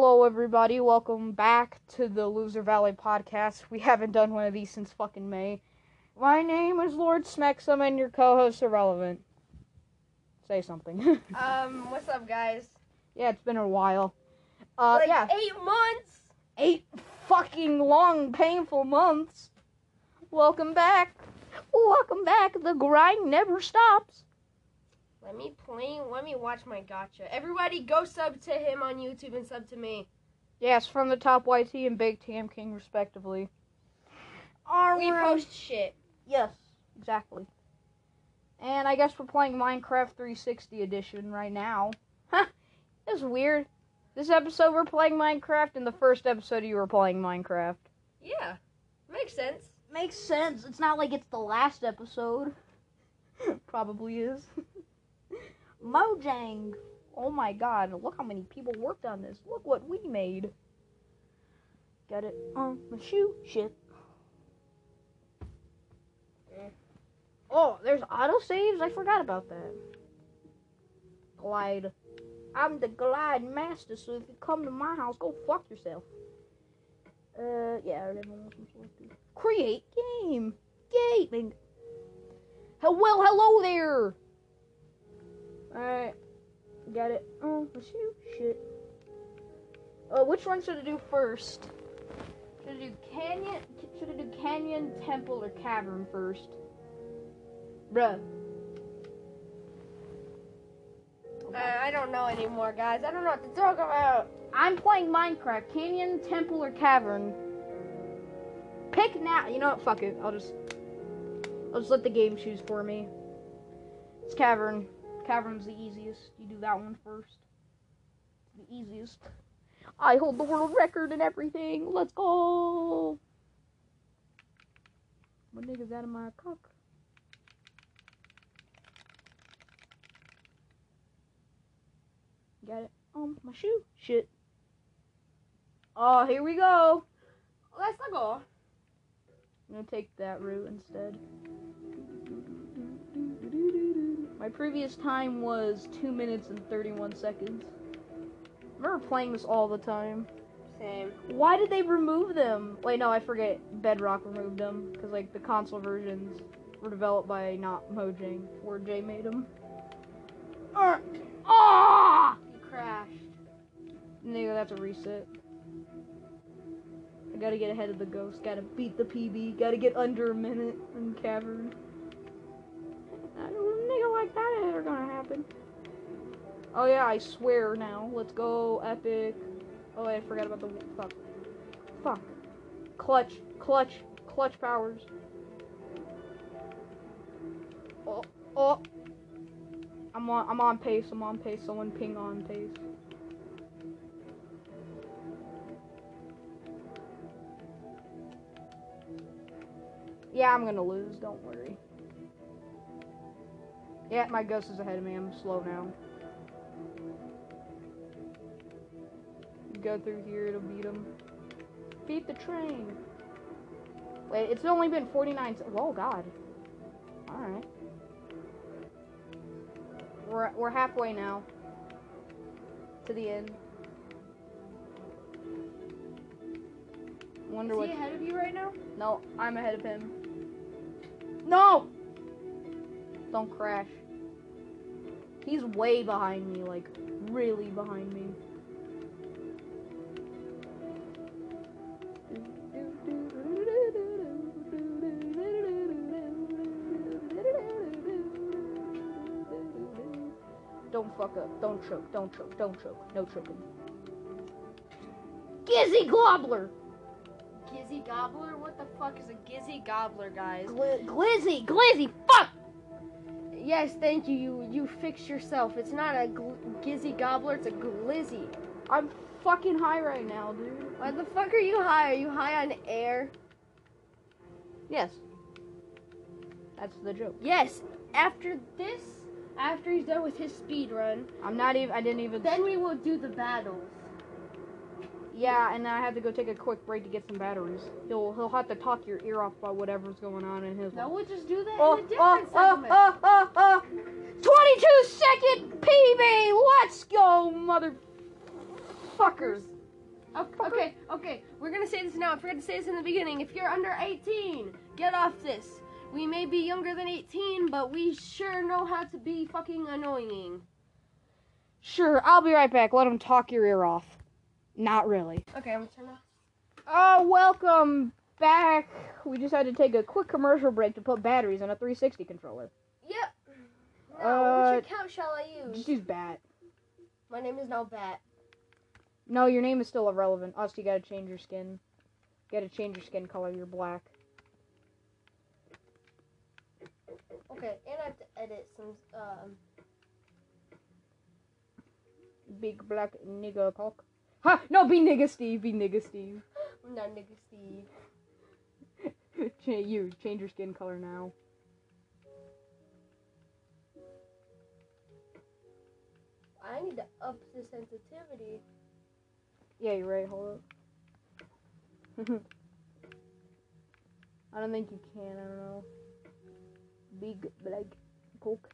Hello, everybody. Welcome back to the Loser Valley podcast. We haven't done one of these since fucking May. My name is Lord Smexum, and your co-host Irrelevant. Say something. Um, what's up, guys? yeah, it's been a while. Uh, like yeah, eight months. eight fucking long, painful months. Welcome back. Welcome back. The grind never stops. Let me play. Let me watch my gotcha. Everybody, go sub to him on YouTube and sub to me. Yes, from the top YT and Big Tam King, respectively. All We right. post shit. Yes, exactly. And I guess we're playing Minecraft 360 edition right now. Huh, it's weird. This episode we're playing Minecraft, and the first episode you were playing Minecraft. Yeah, makes sense. Makes sense. It's not like it's the last episode. Probably is. Mojang. Oh my god, look how many people worked on this. Look what we made. Got it on my shoe. Shit. Oh, there's autosaves? I forgot about that. Glide. I'm the glide master, so if you come to my house, go fuck yourself. Uh, yeah, I selected. Create game. Gaming. Well, hello there. Alright. Got it. Oh, shoot. Shit. Uh, which one should I do first? Should I do canyon? Should I do canyon, temple, or cavern first? Bruh. Uh, I don't know anymore, guys. I don't know what to talk about. I'm playing Minecraft. Canyon, temple, or cavern? Pick now. You know what? Fuck it. I'll just. I'll just let the game choose for me. It's cavern. Cavern's the easiest. You do that one first. The easiest. I hold the world record and everything. Let's go. What nigga's out of my cock? Got it on my shoe. Shit. Oh, here we go. Let's go. I'm gonna take that route instead. My previous time was 2 minutes and 31 seconds. I remember playing this all the time. Same. Why did they remove them? Wait, no, I forget. Bedrock removed them because like the console versions were developed by not Mojang. 4J made them. Ah! You crashed. Nigga, that's a reset. I gotta get ahead of the ghost. Gotta beat the PB. Gotta get under a minute in cavern. I don't like that ever gonna happen. Oh yeah, I swear now. Let's go, epic. Oh, I forgot about the fuck. Fuck. Clutch, clutch, clutch powers. Oh, oh. I'm on. I'm on pace. I'm on pace. Someone ping on pace. Yeah, I'm gonna lose. Don't worry. Yeah, my ghost is ahead of me. I'm slow now. Go through here. It'll beat him. Beat the train. Wait, it's only been 49. Se- Whoa, oh, God. All right. We're we're halfway now. To the end. Wonder Is what. he ahead of you right now? No, I'm ahead of him. No! Don't crash. He's way behind me, like, really behind me. Don't fuck up. Don't choke. Don't choke. Don't choke. No choking. Gizzy Gobbler! Gizzy Gobbler? What the fuck is a Gizzy Gobbler, guys? Gli- glizzy! Glizzy! Fuck! Yes, thank you. You you fixed yourself. It's not a Gizzy Gobbler. It's a Glizzy. I'm fucking high right now, dude. Why the fuck are you high? Are you high on air? Yes. That's the joke. Yes. After this, after he's done with his speed run, I'm not even. I didn't even. then we will do the battles. Yeah, and I have to go take a quick break to get some batteries. He'll he'll have to talk your ear off about whatever's going on in his. No, we'll just do that Oh, in a oh, different oh, oh segment. oh, oh, oh. oh, 22 second PB. Let's go, motherfuckers. Okay, okay, okay. We're gonna say this now. I forgot to say this in the beginning. If you're under 18, get off this. We may be younger than 18, but we sure know how to be fucking annoying. Sure, I'll be right back. Let him talk your ear off. Not really. Okay, I'm gonna turn off. Oh, welcome back. We just had to take a quick commercial break to put batteries in a 360 controller. Yep. Now, Uh, which account shall I use? Just use bat. My name is now Bat. No, your name is still irrelevant. Also, you gotta change your skin. You gotta change your skin color. You're black. Okay, and I have to edit some. Um, Big black nigga cock. No, be nigga Steve. Be nigga Steve. I'm not nigga Steve. Cha- you change your skin color now. I need to up the sensitivity. Yeah, you're right. Hold up. I don't think you can. I don't know. Big black cock.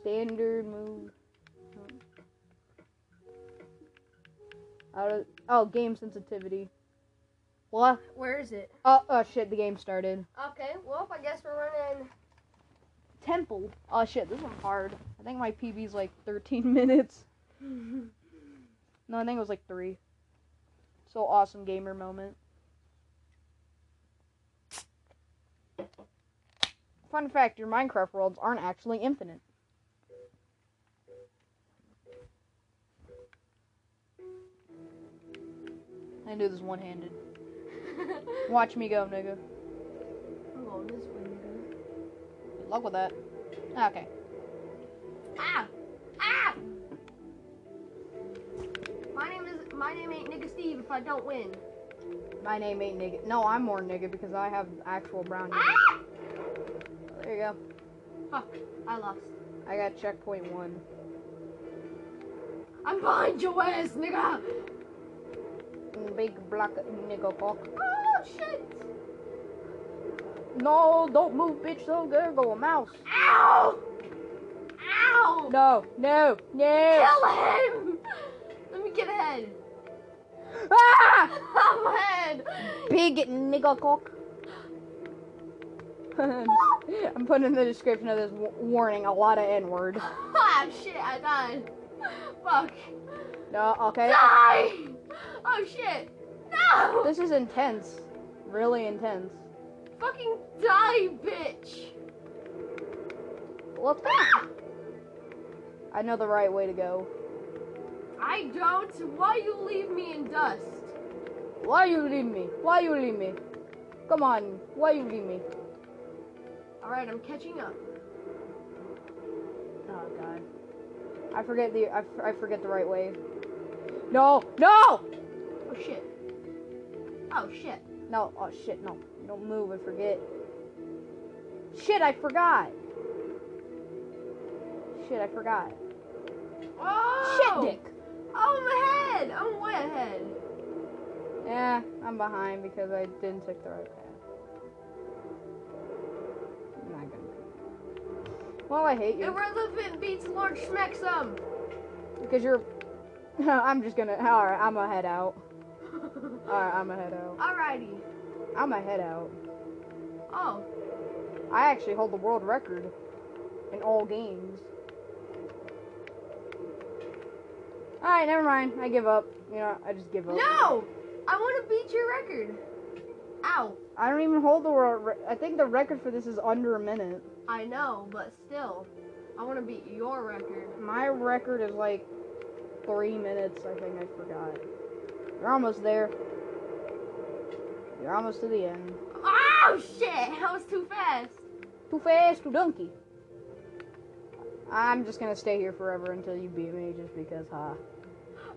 Standard move. Out of, oh, game sensitivity. What? Where is it? Oh, oh shit! The game started. Okay, well, I guess we're running. Temple. Oh shit! This one's hard. I think my PB's like 13 minutes. No, I think it was like three. So awesome gamer moment. Fun fact: Your Minecraft worlds aren't actually infinite. I can do this one-handed. Watch me go, nigga. I'm going this way, nigga. Good luck with that. Okay. Ah! Ah! My name is. My name ain't nigga Steve if I don't win. My name ain't nigga. No, I'm more nigga because I have actual brown. Ah! There you go. Fuck! I lost. I got checkpoint one. I'm behind your ass, nigga. Big black nigga cock. Oh shit! No, don't move, bitch. Don't a mouse. Ow! Ow! No, no, no. Kill him! Let me get ahead. Ah! I'm ahead. Big nigga cock. I'm putting in the description of this w- warning a lot of N word. ah shit! I died. Fuck. No, okay. Die! Oh shit! No! This is intense. Really intense. Fucking die, bitch! What the? go. I know the right way to go. I don't. Why you leave me in dust? Why you leave me? Why you leave me? Come on. Why you leave me? All right, I'm catching up. Oh god. I forget the I, f- I forget the right way. No, no, Oh shit. Oh shit. no. Oh shit, no. Don't move and forget. Shit, I forgot. Shit, I forgot. Oh! Shit, dick. Oh, I'm ahead. I'm way ahead. Yeah, I'm behind because I didn't take the right path. I'm not gonna. Well, I hate you Irrelevant beats Lord Schmecksum. because you're. I'm just gonna. All right, I'm gonna head out. All right, I'm gonna head out. Alrighty. I'm gonna head out. Oh. I actually hold the world record in all games. Alright, never mind. I give up. You know, I just give up. No! I want to beat your record. Ow. I don't even hold the world re- I think the record for this is under a minute. I know, but still. I want to beat your record. My record is like three minutes, I think I forgot. You're almost there. You're almost to the end. Oh shit! That was too fast. Too fast, too donkey. I'm just gonna stay here forever until you beat me, just because, huh?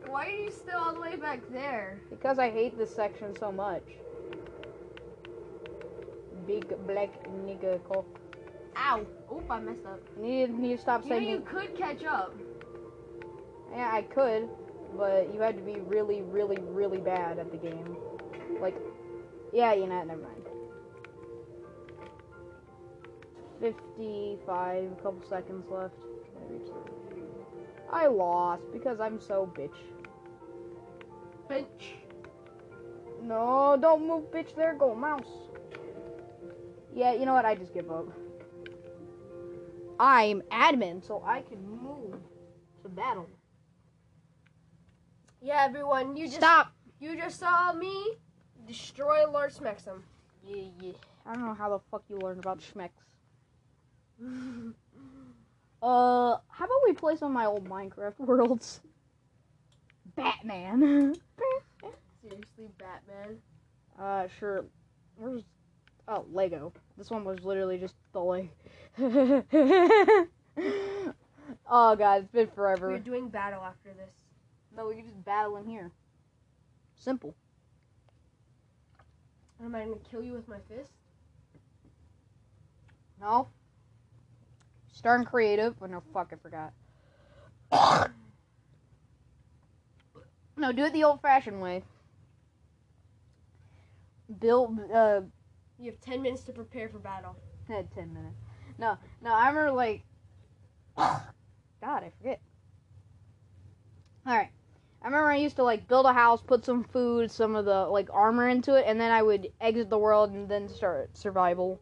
Why are you still all the way back there? Because I hate this section so much. Big black nigga cock. Ow. Oop, I messed up. Need need to stop You saying. you could catch up. Yeah, I could, but you had to be really, really, really bad at the game. Like, yeah, you know, never mind. Fifty-five, a couple seconds left. I reached the- I lost because I'm so bitch. Bitch. No, don't move, bitch. There go mouse. Yeah, you know what? I just give up. I'm admin, so I can move to battle. Yeah, everyone, you just Stop. you just saw me destroy Lord Smexum. Yeah, yeah. I don't know how the fuck you learned about Schmecks. Uh, how about we play some of my old Minecraft worlds? Batman. Seriously, Batman. uh, sure. Where's oh Lego? This one was literally just the leg. oh god, it's been forever. We're doing battle after this. No, we can just battle in here. Simple. Am I gonna kill you with my fist? No. Starting creative. Oh no, fuck, I forgot. no, do it the old-fashioned way. Build. Uh, You have ten minutes to prepare for battle. I had ten minutes. No, no, I remember like. God, I forget. All right, I remember I used to like build a house, put some food, some of the like armor into it, and then I would exit the world and then start survival.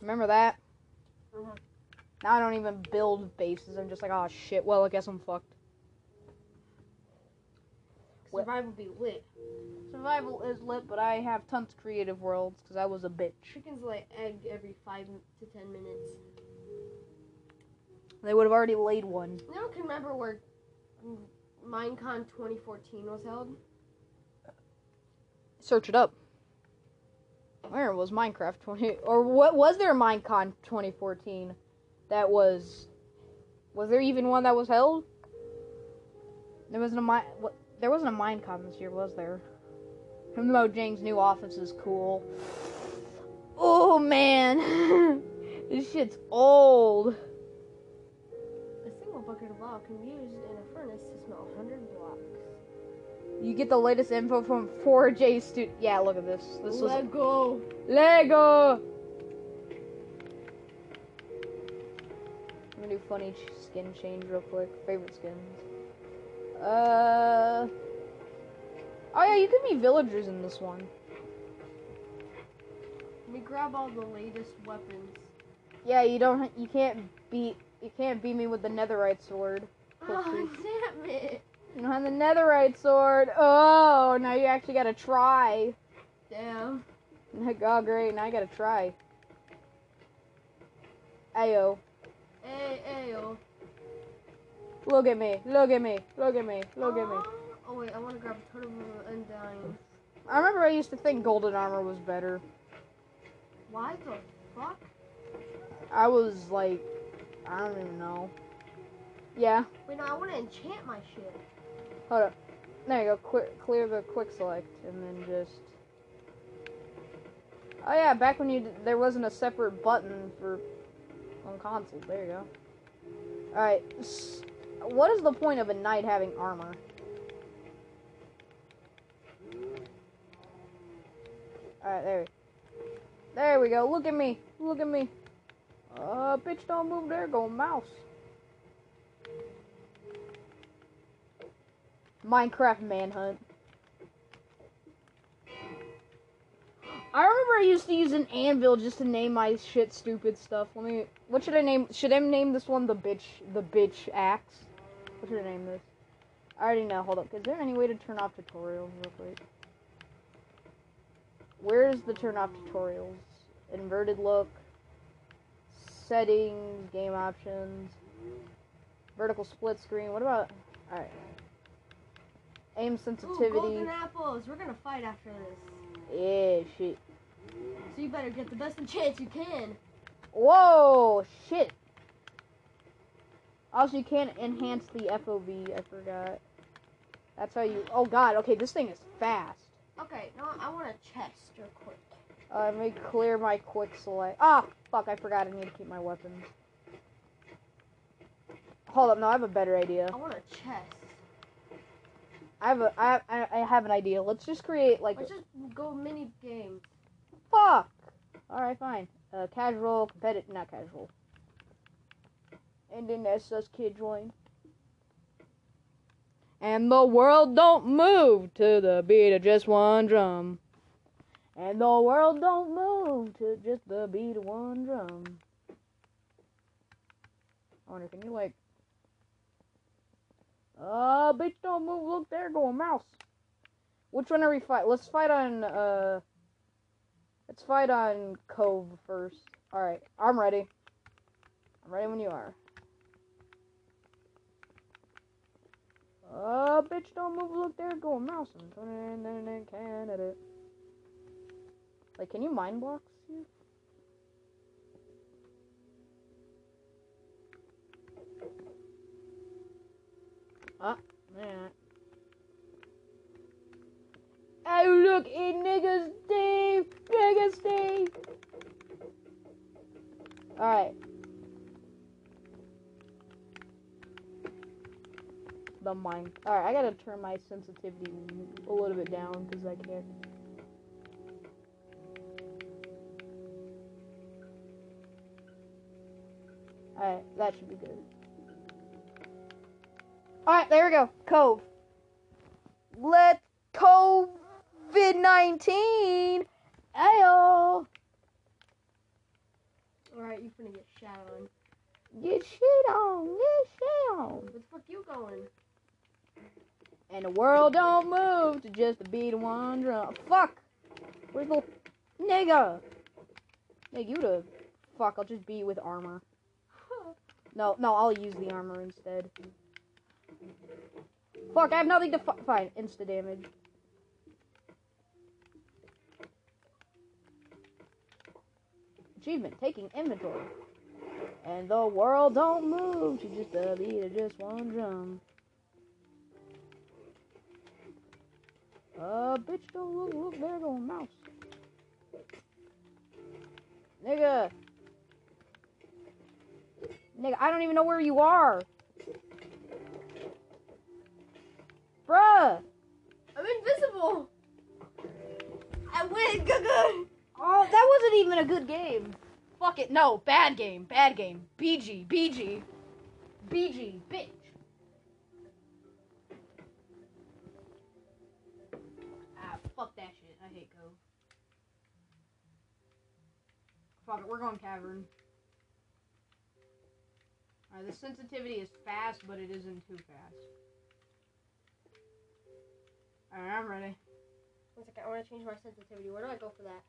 Remember that? Mhm. Now I don't even build bases. I'm just like, oh shit. Well, I guess I'm fucked. Survival be lit. Survival is lit, but I have tons of creative worlds because I was a bitch. Chickens lay egg every five to ten minutes. They would have already laid one. No can remember where Minecon 2014 was held. Search it up. Where was Minecraft 20 or what was there Minecon 2014 that was was there even one that was held? There wasn't a mi- what there wasn't a Minecon this year, was there? Even James' new office is cool. Oh man. this shit's old. A single bucket of lava can be used in a furnace to smelt 100 blocks. You get the latest info from 4J Stu Yeah, look at this. This was Let go. Lego. I'm gonna do funny skin change real quick. Favorite skins. Uh. Oh yeah, you can be villagers in this one. Let me grab all the latest weapons. Yeah, you don't. You can't beat. You can't beat me with the netherite sword. Oh, damn it. You don't have the netherite sword. Oh, now you actually gotta try. Damn. Oh, great. Now I gotta try. Ayo. Hey, ayo. Look at me. Look at me. Look at me. Look at me. Oh, Oh, wait, I want to grab a ton of undying. I remember I used to think golden armor was better. Why the fuck? I was like, I don't even know. Yeah, Wait, no, I want to enchant my shit. hold up. There you go. Quick, clear the quick select, and then just. Oh yeah, back when you d- there wasn't a separate button for on console. There you go. All right. s- What is the point of a knight having armor? All right, there. There we go. Look at me. Look at me. Uh, bitch, don't move there. Go mouse. Minecraft manhunt. I remember I used to use an anvil just to name my shit stupid stuff. Let me. What should I name? Should I name this one the bitch? The bitch axe. What should I name this? I already know. Hold up. Is there any way to turn off tutorials real quick? Where's the turn off tutorials? Inverted look. Settings. Game options. Vertical split screen. What about? All right. Aim Ooh, sensitivity. golden apples. We're gonna fight after this. Yeah, shit. So you better get the best chance you can. Whoa, shit. Also, you can't enhance the FOV. I forgot. That's how you. Oh god. Okay, this thing is fast. Okay, now I want a chest real quick. Uh, let me clear my quick select. Ah, fuck! I forgot. I need to keep my weapons. Hold up. No, I have a better idea. I want a chest. I have a. I, I, I have an idea. Let's just create like. Let's just go mini game. Fuck. All right, fine. Uh, casual, competitive, not casual. And then SS kid join. And the world don't move to the beat of just one drum. And the world don't move to just the beat of one drum. I wonder, can you like uh, bitch, don't move. Look, there go a mouse. Which one are we fight? Let's fight on, uh, let's fight on Cove first. Alright, I'm ready. I'm ready when you are. Uh, bitch, don't move. Look, there go a mouse. Canada. Like, can you mind blocks here? Ah, man. Oh, look, it nigga Steve! Nigga Steve! Alright. The mind. Alright, I gotta turn my sensitivity a little bit down because I can't. Alright, that should be good. Alright, there we go. Cove. Let COVID 19. Ayo. Alright, you finna get shot on. Get shit on. Get shit on. Where the fuck you going? And the world don't move to just the beat of one drum. Fuck. Where's the nigga? Nigga, you the fuck. I'll just beat you with armor. No, no, I'll use the armor instead. Fuck, I have nothing to fi- Fine, insta damage. Achievement, taking inventory. And the world don't move to just the beat of just one drum. Uh, bitch, don't look, look, there go mouse. Nigga. Nigga, I don't even know where you are. Bruh. I'm invisible! I win! Good, good! Oh, that wasn't even a good game. Fuck it. No, bad game. Bad game. BG. BG. BG. Bitch. Ah, fuck that shit. I hate Cove. Fuck it. We're going cavern. Alright, the sensitivity is fast, but it isn't too fast. Alright, I'm ready. One second, I wanna change my sensitivity. Where do I go for that?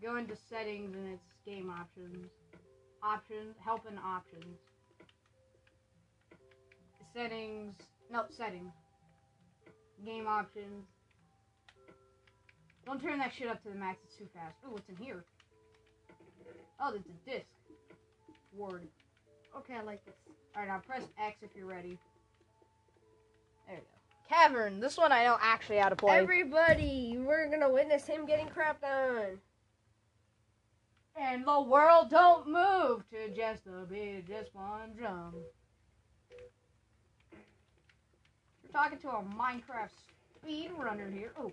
Go into settings and it's game options. Options, help and options. Settings, no, settings. Game options. Don't turn that shit up to the max, it's too fast. Oh, what's in here? Oh, there's a disc. Word. Okay, I like this. Alright, now press X if you're ready. There we go. Cavern, this one I know actually how to play. Everybody, we're gonna witness him getting crapped on. And the world don't move to just a beat, just one drum. We're talking to a Minecraft speedrunner here. Oh,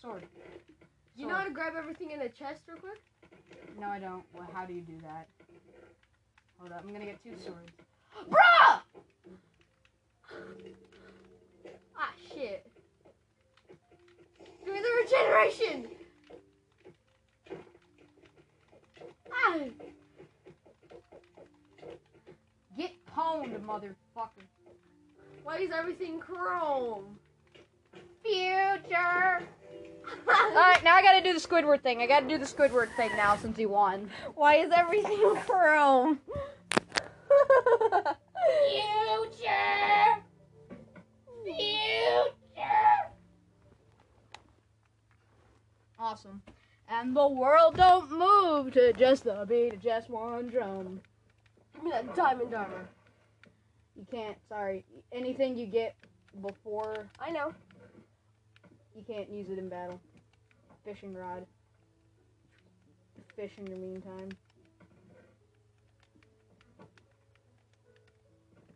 sword. You know how to grab everything in the chest real quick? No, I don't. Well, how do you do that? Hold up, I'm gonna get two swords. Bruh! Ah, shit. Do the regeneration! Ah! Get pwned, motherfucker. Why is everything chrome? Future! Alright, now I gotta do the Squidward thing. I gotta do the Squidward thing now since he won. Why is everything chrome? Future! Future! Awesome. And the world don't move to just the beat of just one drum. Give me that diamond armor. You can't, sorry. Anything you get before, I know. You can't use it in battle. Fishing rod. Fish in the meantime.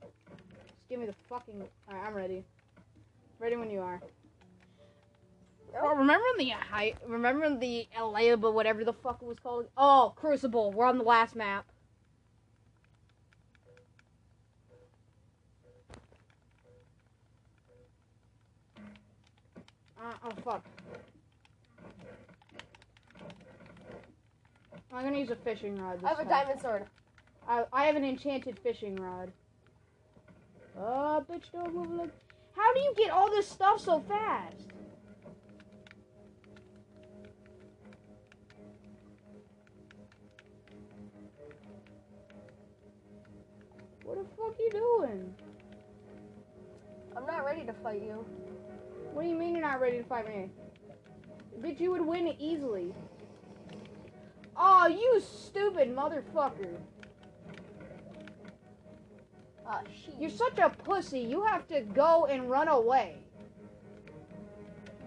Just give me the fucking. Alright, I'm ready. Ready when you are. Oh, remember the height? Remember the Eleba, whatever the fuck it was called? Oh, Crucible. We're on the last map. Uh, oh fuck. I'm gonna use a fishing rod. This I have a time. diamond sword. I, I have an enchanted fishing rod. Oh, bitch, don't move like. How do you get all this stuff so fast? You stupid motherfucker. Shit. You're such a pussy. You have to go and run away.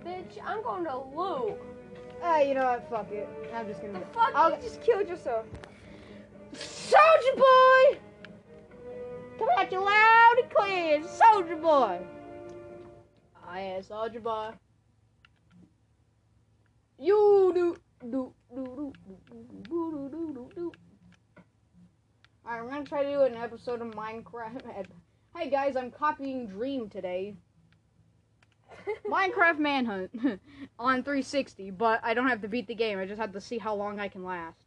Bitch, I'm going to loot. Ah, you know what? Fuck it. I'm just gonna. The fuck? I'll- You just killed yourself. Soldier boy! Come at you loud and clear, Soldier boy! I am Soldier boy. You do do do do Alright, we're gonna try to do an episode of Minecraft. Hi guys, I'm copying Dream today. Minecraft Manhunt on 360, but I don't have to beat the game. I just have to see how long I can last.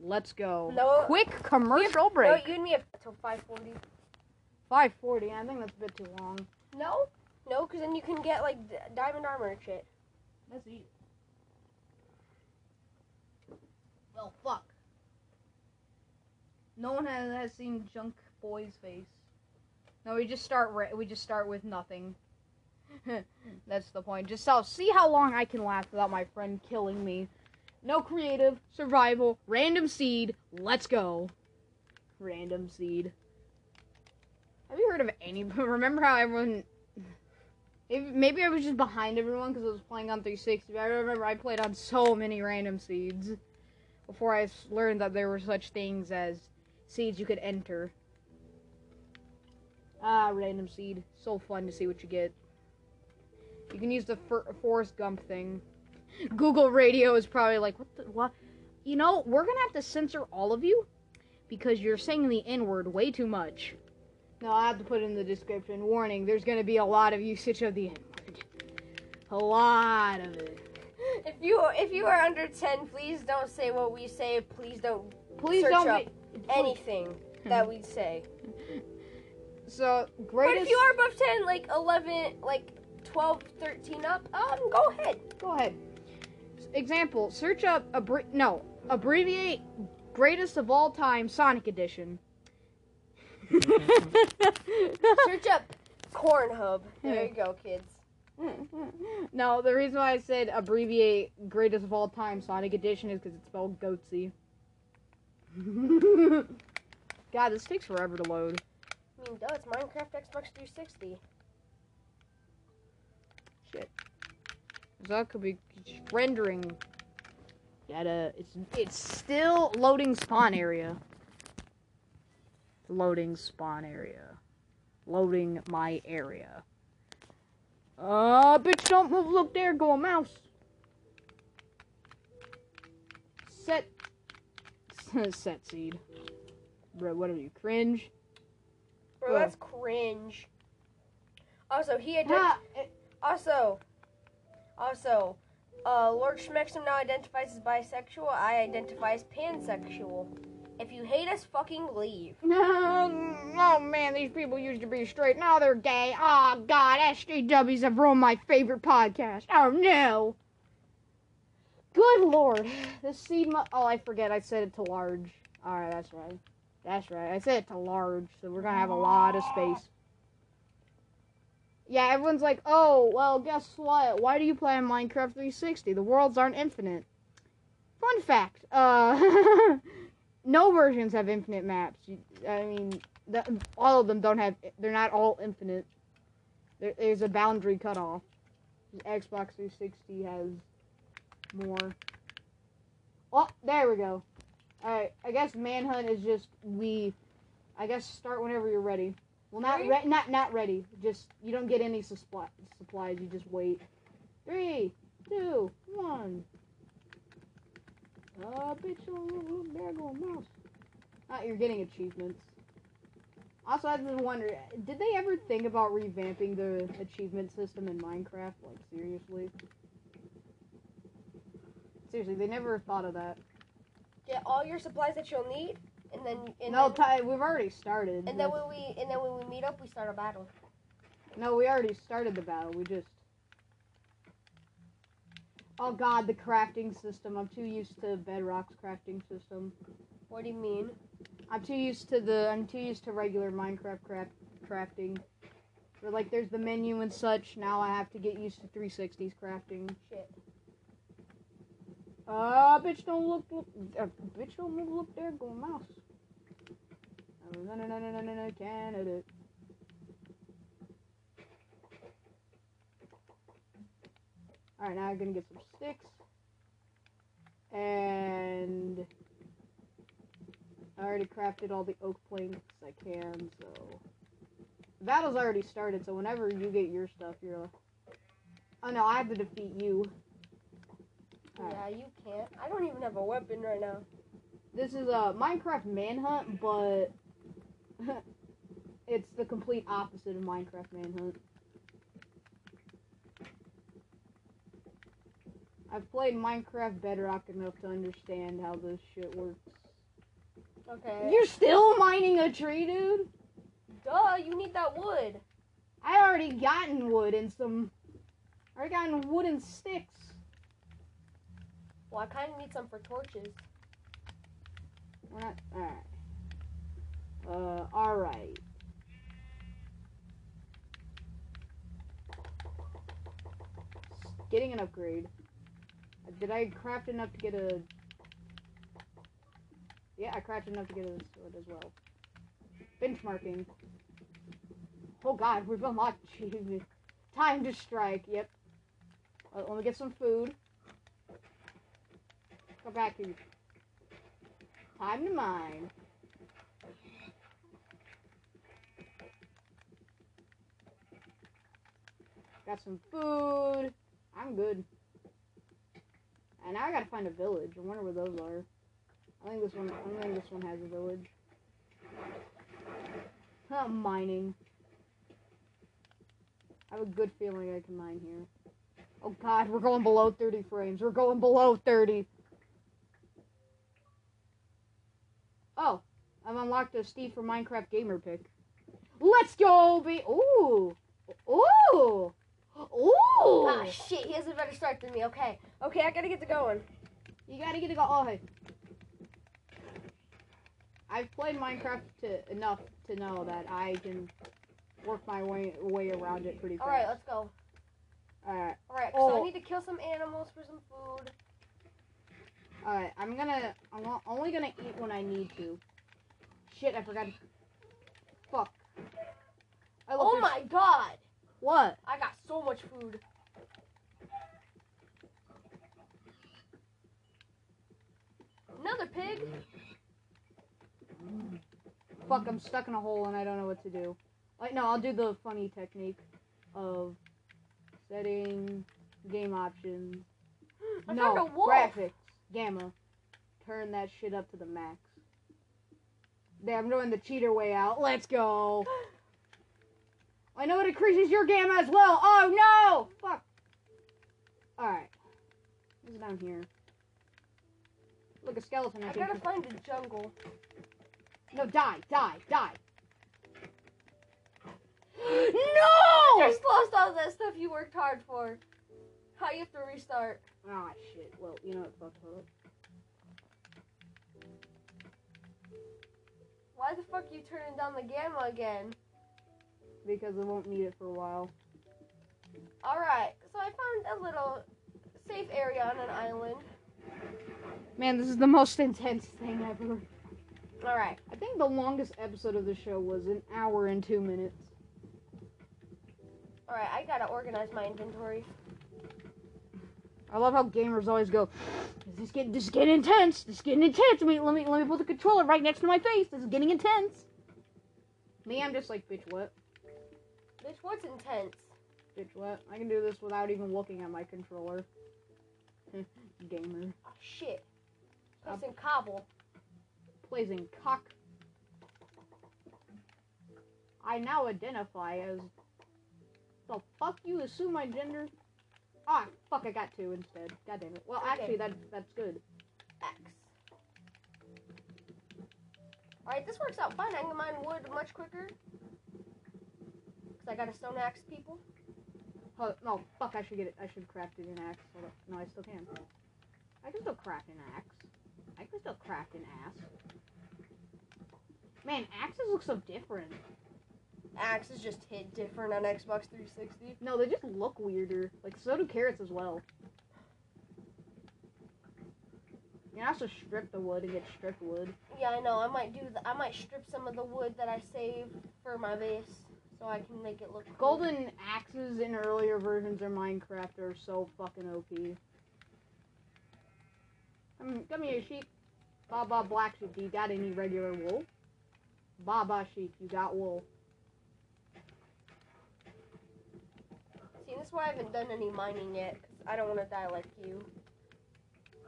Let's go. No. Quick commercial No, break. you and me have till 540. 540. I think that's a bit too long. No? No, because then you can get, like, d- diamond armor and shit. Let's eat. Well, fuck. No one has, has seen Junk Boy's face. No, we just start. We just start with nothing. That's the point. Just so see how long I can last without my friend killing me. No creative, survival, random seed. Let's go. Random seed. Have you heard of any? Remember how everyone? Maybe I was just behind everyone because I was playing on 360. But I remember I played on so many random seeds before I learned that there were such things as seeds you could enter. Ah, random seed. So fun to see what you get. You can use the Forrest Gump thing. Google Radio is probably like, what the, what? You know, we're gonna have to censor all of you because you're saying the N word way too much. No, I have to put in the description. Warning, there's gonna be a lot of usage of the N word. A lot of it. If you if you are under 10, please don't say what we say. Please don't Please Search don't up be. anything that we say. So, greatest. But if you are above 10, like 11, like 12, 13 up, um, go ahead. Go ahead. Example: Search up a abbre- no abbreviate greatest of all time Sonic Edition. Search up Corn Hub. There you go, kids. no, the reason why I said abbreviate greatest of all time Sonic Edition is because it's spelled goatsy. God, this takes forever to load. I mean, duh, it's Minecraft Xbox 360. Shit. So that could be rendering. Gotta. Uh, it's it's still loading spawn area. Loading spawn area. Loading my area. Uh, bitch, don't move. Look there, go a mouse. Set. Set seed. Bro, what are you, cringe? Bro, that's cringe. Also, he ident- Ah, also, also, uh, Lord Schmexum now identifies as bisexual. I identify as pansexual. If you hate us, fucking leave. No, oh man, these people used to be straight. Now they're gay. Oh god, SJWs have ruined my favorite podcast. Oh no. Good lord. This seed mu- Oh, I forget. I said it to large. Alright, that's right. That's right. I said it to large, so we're gonna have a lot of space. Yeah, everyone's like, oh, well, guess what? Why do you play on Minecraft 360? The worlds aren't infinite. Fun fact. Uh. no versions have infinite maps. You- I mean, the, all of them don't have. They're not all infinite. There, there's a boundary cutoff. Xbox 360 has more. Oh, there we go. All right, I guess manhunt is just we. I guess start whenever you're ready. Well, not re- not not ready. Just you don't get any supply supplies. You just wait. Three, two, one. Uh, bitch, oh, look, look, there go mouse. Ah, you're getting achievements. Also, I just wonder, did they ever think about revamping the achievement system in Minecraft? Like, seriously? Seriously, they never thought of that. Get all your supplies that you'll need, and then and no, then, Ty, we've already started. and then when we and then when we meet up, we start a battle. No, we already started the battle. We just. Oh god, the crafting system. I'm too used to Bedrock's crafting system. What do you mean? I'm too used to the. I'm too used to regular Minecraft craft crafting. Where like there's the menu and such. Now I have to get used to 360s crafting. Shit. Uh, bitch, don't look. look uh, bitch, don't move. Look there, go mouse. Oh, no, no, no, no, no, no, no, Canada. Alright, now I'm gonna get some sticks. And I already crafted all the oak planks I can, so the battle's already started, so whenever you get your stuff, you're like, Oh no, I have to defeat you. Yeah, you can't. I don't even have a weapon right now. This is a Minecraft Manhunt, but it's the complete opposite of Minecraft Manhunt. I've played Minecraft Bedrock enough to understand how this shit works. Okay. You're still mining a tree, dude? Duh, you need that wood. I already gotten wood and some. I already gotten wooden sticks. Well, I kind of need some for torches. We're not. Alright. Uh, alright. Getting an upgrade. Did I craft enough to get a. Yeah, I crafted enough to get a sword as well. Benchmarking. Oh god, we've unlocked. Time to strike, yep. Uh, let me get some food. Go back here. Time to mine. Got some food. I'm good. And now I gotta find a village. I wonder where those are. I think this one. I think this one has a village. Huh, mining. I have a good feeling I can mine here. Oh god, we're going below 30 frames. We're going below 30. Oh, I've unlocked a Steve for Minecraft gamer pick. Let's go, be. Ooh, ooh, ooh. Ah, shit, he has a better start than me. Okay. Okay, I gotta get to going. You gotta get to go. Oh, hey. I've played Minecraft to, enough to know that I can work my way way around it pretty fast. Alright, let's go. Alright, Alright, so I Oh. need to kill some animals for some food. alright. I'm gonna. I'm only gonna eat when I need to. Shit, I forgot. Fuck. I Oh my god! What? I got so much food. Another pig? Fuck, I'm stuck in a hole and I don't know what to do. Like, no, I'll do the funny technique of setting game options. I no, found a wolf. graphics, gamma. Turn that shit up to the max. There, I'm doing the cheater way out. Let's go. I know it increases your gamma as well. Oh no! Fuck. Alright. What's down here? Look, a skeleton. I I gotta find a jungle. No, die, die, die. no! Just lost all that stuff you worked hard for. How you have to restart. Ah, shit. Well, you know what Fuck. up. Why the fuck are you turning down the gamma again? Because I won't need it for a while. Alright, so I found a little safe area on an island. Man, this is the most intense thing ever. Alright. I think the longest episode of the show was an hour and two minutes. Alright, I gotta organize my inventory. I love how gamers always go, "This is getting, this is getting intense. This is getting intense." Let me, let me, let me put the controller right next to my face. This is getting intense. Me, I'm just like, bitch, what? Bitch, what's intense? Bitch, what? I can do this without even looking at my controller. Gamer. Oh, shit. Um, Placing cobble. Plays in cock. I now identify as. The fuck you assume my gender? Ah, fuck! I got two instead. God damn it. Well, Okay. actually, that that's good. X. Alright, this works out fine. I can mine wood much quicker. I got a stone axe, people. Oh no, fuck! I should get it. I should craft it in axe. Hold up. No, I still can. I can still craft an axe. I can still craft an ass. Man, axes look so different. Axes just hit different on Xbox 360. No, they just look weirder. Like so do carrots as well. You can also strip the wood and get stripped wood. Yeah, I know. I might do that. I might strip some of the wood that I saved for my base so I can make it look cool. Golden axes in earlier versions of Minecraft are so fucking OP. Come, um, come here, sheep. Baba black sheep, do you got any regular wool? Baba sheep, you got wool. See, this is why I haven't done any mining yet. 'cause I don't want to die like you.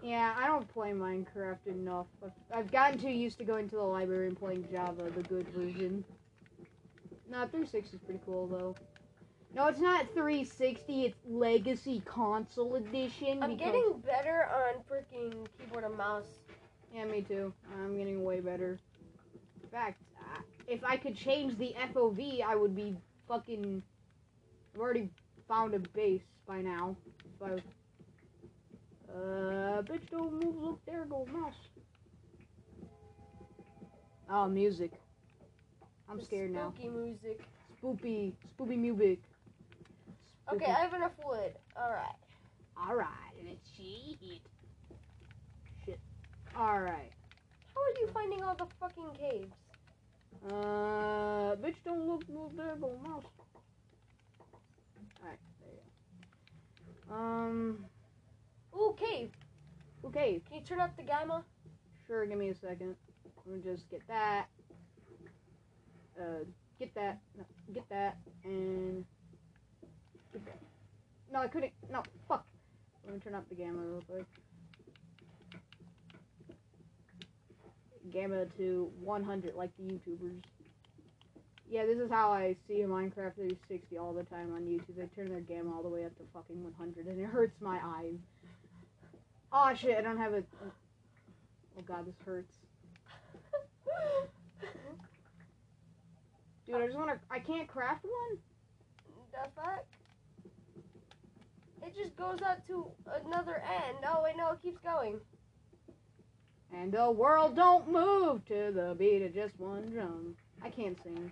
Yeah, I don't play Minecraft enough. I've, I've gotten too used to going to the library and playing Java, the good version. No, 360 is pretty cool though. No, it's not 360. It's Legacy Console Edition. I'm because- getting better on freaking keyboard and mouse. Yeah, me too. I'm getting way better. In fact, if I could change the FOV, I would be fucking. I've already found a base by now. I was... Uh, bitch, don't move. Look, there go mouse. Oh, music. I'm scared now. Spooky music. Spoopy, spoopy music. Okay, I have enough wood. Alright. Alright, let's see it. Shit. Alright. How are you finding all the fucking caves? Uh, bitch, don't look, move there, go mouse. Alright, there you go. Um, Ooh, cave. okay, Can you turn up the gamma? sure, give me a second. Let me just get that. Uh, get that, no, get that, and get that. No, I couldn't, no, fuck. Let me turn up the gamma real quick. Gamma to 100, like the YouTubers. Yeah, this is how I see Minecraft 360 all the time on YouTube. They turn their gamma all the way up to fucking 100, and it hurts my eyes. Oh shit, I don't have a. Oh god, this hurts. Dude, I just wanna. I can't craft one? the fuck? It just goes out to another end. Oh wait, no, it keeps going. And the world don't move to the beat of just one drum. I can't sing.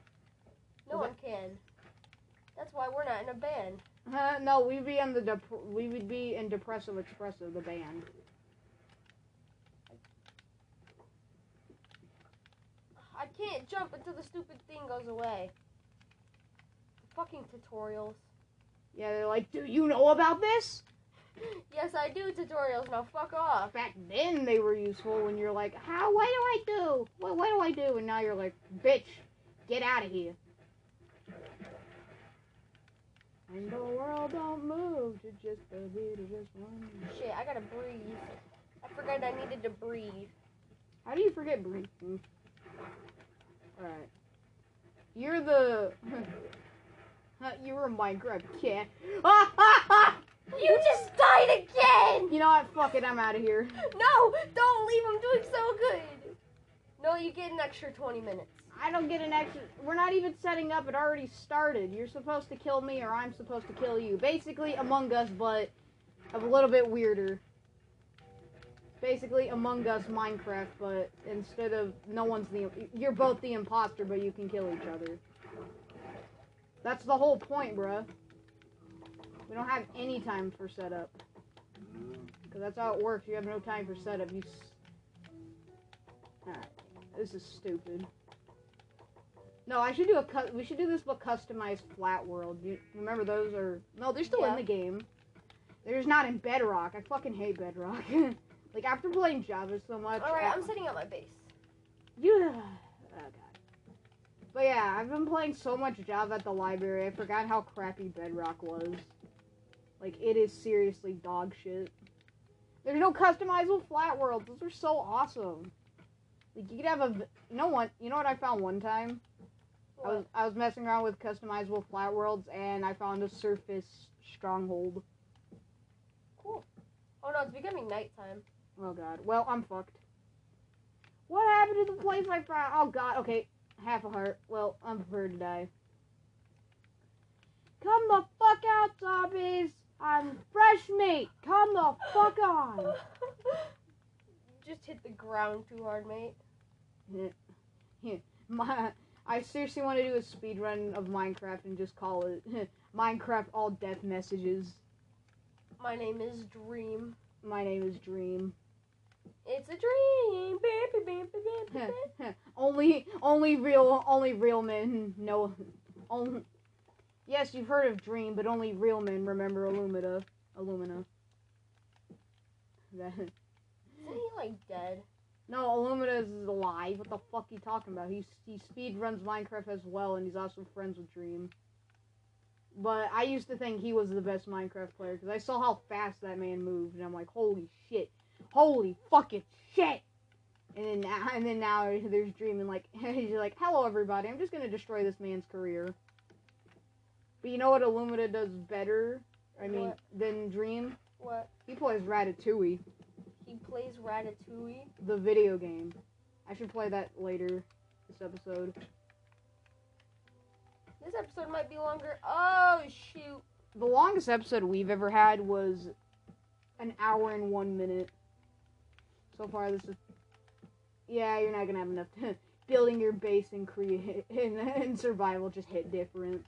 No one can. That's why we're not in a band. Uh, no, we'd be in the dep- we would be in Depressive Expressive, the band. Can't jump until the stupid thing goes away. Fucking tutorials. Yeah, they're like, do you know about this? Yes, I do tutorials. Now fuck off. Back then they were useful when you're like, how? What do I do? What, what do I do? And now you're like, bitch, get out of here. And the world don't move to just the beat of just one. Shit, I gotta breathe. I forgot I needed to breathe. How do you forget breathing? Alright. You're the. You're a Minecraft cat. Ah, ah, ah! You just died again! You know what? Fuck it, I'm out of here. No! Don't leave, I'm doing so good! No, you get an extra 20 minutes. I don't get an extra. We're not even setting up. It already started. You're supposed to kill me, or I'm supposed to kill you. Basically, Among Us, but a little bit weirder. Basically, Among Us Minecraft, but instead of no one's the. You're both the imposter, but you can kill each other. That's the whole point, bruh. We don't have any time for setup. Because that's how it works. You have no time for setup. You. S- Alright. This is stupid. No, I should do a cut. We should do this but customized flat world. You remember those are no, they're still in the game. They're just not in Bedrock. I fucking hate Bedrock. like after playing Java so much. Alright, I- I'm setting up my base. you. Oh god. But yeah, I've been playing so much Java at the library. I forgot how crappy Bedrock was. Like it is seriously dog shit. There's no customizable flat worlds. Those are so awesome. Like you could have a You know what? You know what I found one time. I was I was messing around with customizable flat worlds and I found a surface stronghold. Cool. Oh no, it's becoming nighttime. Oh god. Well, I'm fucked. What happened to the place I found? Oh god. Okay, half a heart. Well, I'm prepared to die. Come the fuck out, zombies! I'm fresh meat. Come the fuck on. Just hit the ground too hard, mate. My, I seriously want to do a speed run of Minecraft and just call it Minecraft all death messages. My name is Dream. My name is Dream. It's a dream. Beep, beep, beep, beep, beep, beep. only, only real, only real men know. Only, yes, you've heard of Dream, but only real men remember Illumina. Illumina. That, Isn't he like dead? no, Illumina is alive. What the fuck are you talking about? He he speed runs Minecraft as well, and he's also friends with Dream. But I used to think he was the best Minecraft player because I saw how fast that man moved, and I'm like, holy shit, holy fucking shit. And then now, and then now there's Dream, and like he's like, hello everybody, I'm just gonna destroy this man's career. But you know what Illumina does better? I mean, What? than Dream. What? He plays Ratatouille, He plays Ratatouille. the video game. I should play that later this episode. This episode might be longer. Oh shoot! The longest episode we've ever had was an hour and one minute. So far, this is. Yeah, you're not gonna have enough. To, building your base and create and, in survival just hit different.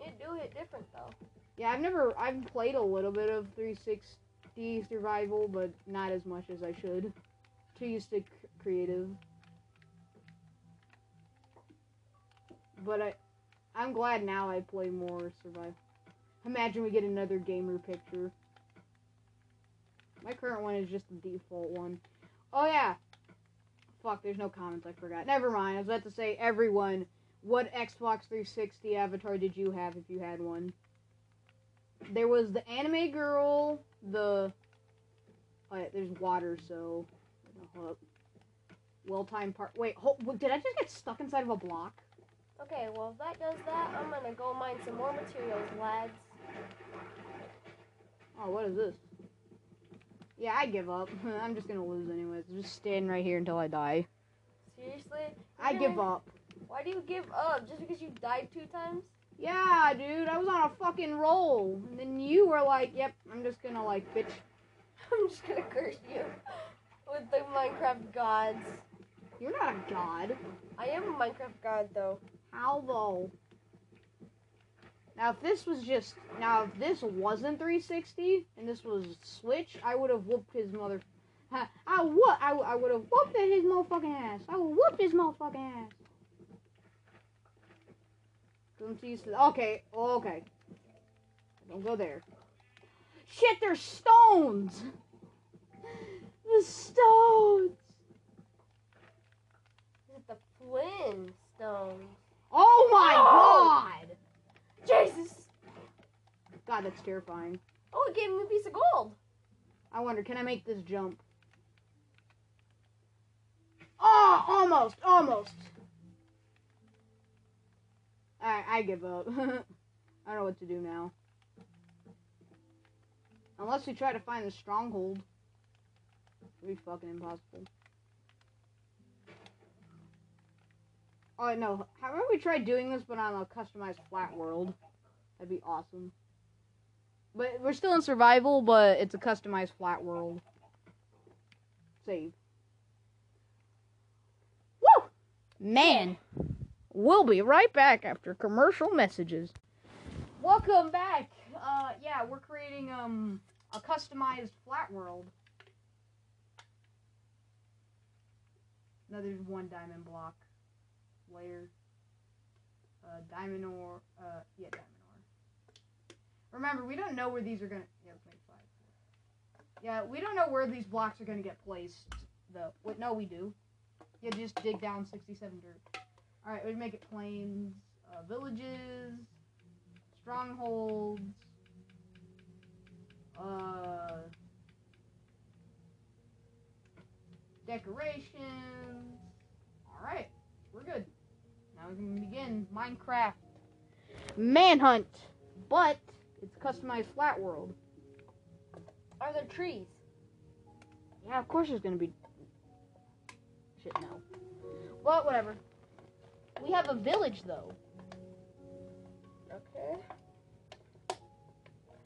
It do hit different though. Yeah, I've never. I've played a little bit of 360 survival, but not as much as I should. Too used to c- creative. But I, I'm glad now I play more survival. Imagine we get another gamer picture. My current one is just the default one. Oh yeah. Fuck, there's no comments. I forgot. Never mind. I was about to say, everyone, what Xbox 360 avatar did you have if you had one? There was the anime girl, the. Oh, yeah, there's water, so. Hold up. Well timed part. Wait, hold, did I just get stuck inside of a block? Okay, well if that does that, I'm gonna go mine some more materials, lads. Oh, what is this? Yeah, I give up. I'm just gonna lose anyways. I'm Just stand right here until I die. Seriously? I You're give gonna- up. Why do you give up? Just because you died two times? Yeah, dude, I was on a fucking roll. And then you were like, yep, I'm just gonna like bitch. I'm just gonna curse you with the Minecraft gods. You're not a god. I am a Minecraft god though. How though? Now, if this was just now, if this wasn't 360 and this was Switch, I would have whooped his mother. I, I would. I, I would have whooped his motherfucking ass. I would whoop his motherfucking ass. I'm too to. Okay, okay. Don't go there. Shit, there's stones. The stones. Is it the Flintstones? Oh my Oh! god. Jesus! God, that's terrifying. Oh, it gave me a piece of gold. I wonder, can I make this jump? Oh, almost, almost. Alright, I give up. I don't know what to do now. Unless we try to find the stronghold. It'd be fucking impossible. Oh, no. How about we try doing this, but on a customized flat world? That'd be awesome. But we're still in survival, but it's a customized flat world. Save. Woo! Man, we'll be right back after commercial messages. Welcome back. Uh, yeah, we're creating um a customized flat world. Now there's one diamond block layer. Uh, diamond ore. Uh, yeah, diamond ore. Remember, we don't know where these are gonna. Yeah. Yeah, we don't know where these blocks are gonna get placed, though. Wait, no, we do. You just dig down 67 dirt. All right, we make it plains, uh, villages, strongholds, uh, decorations. All right, we're good. Now we can begin Minecraft Manhunt, but it's customized flat world. Are there trees? Yeah, of course there's gonna be. Shit, no. Well, whatever. We have a village though. Okay.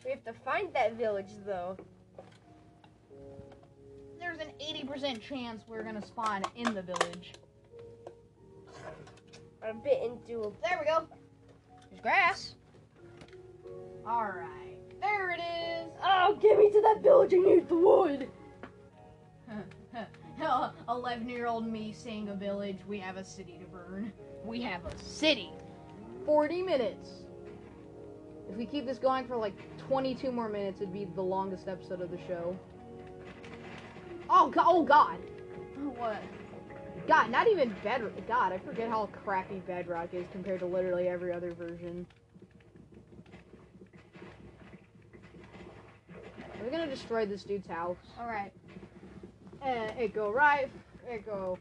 We have to find that village though. There's an 80% chance we're gonna spawn in the village. A bit into There we go. There's grass. Alright. There it is. Oh, get me to that village. I need the wood. 11 year old me saying a village, we have a city to burn. We have a city. 40 minutes. If we keep this going for like 22 more minutes, it'd be the longest episode of the show. Oh, God. Oh, God. What? God, not even Bedrock. God, I forget how crappy Bedrock is compared to literally every other version. We're gonna destroy this dude's house. All right. Uh, it go right, it go.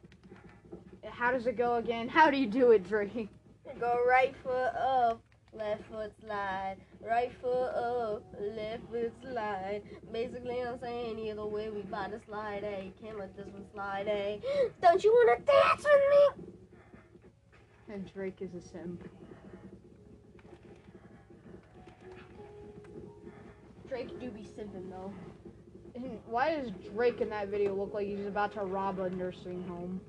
How does it go again? How do you do it, Drake? Go right foot up, left foot slide. Right foot up, left foot slide. Basically, I'm saying either way we bout to slide. Hey, can't let this one slide. Hey, don't you wanna dance with me? And Drake is a simp. Drake do be simping though. Why does Drake in that video look like he's about to rob a nursing home?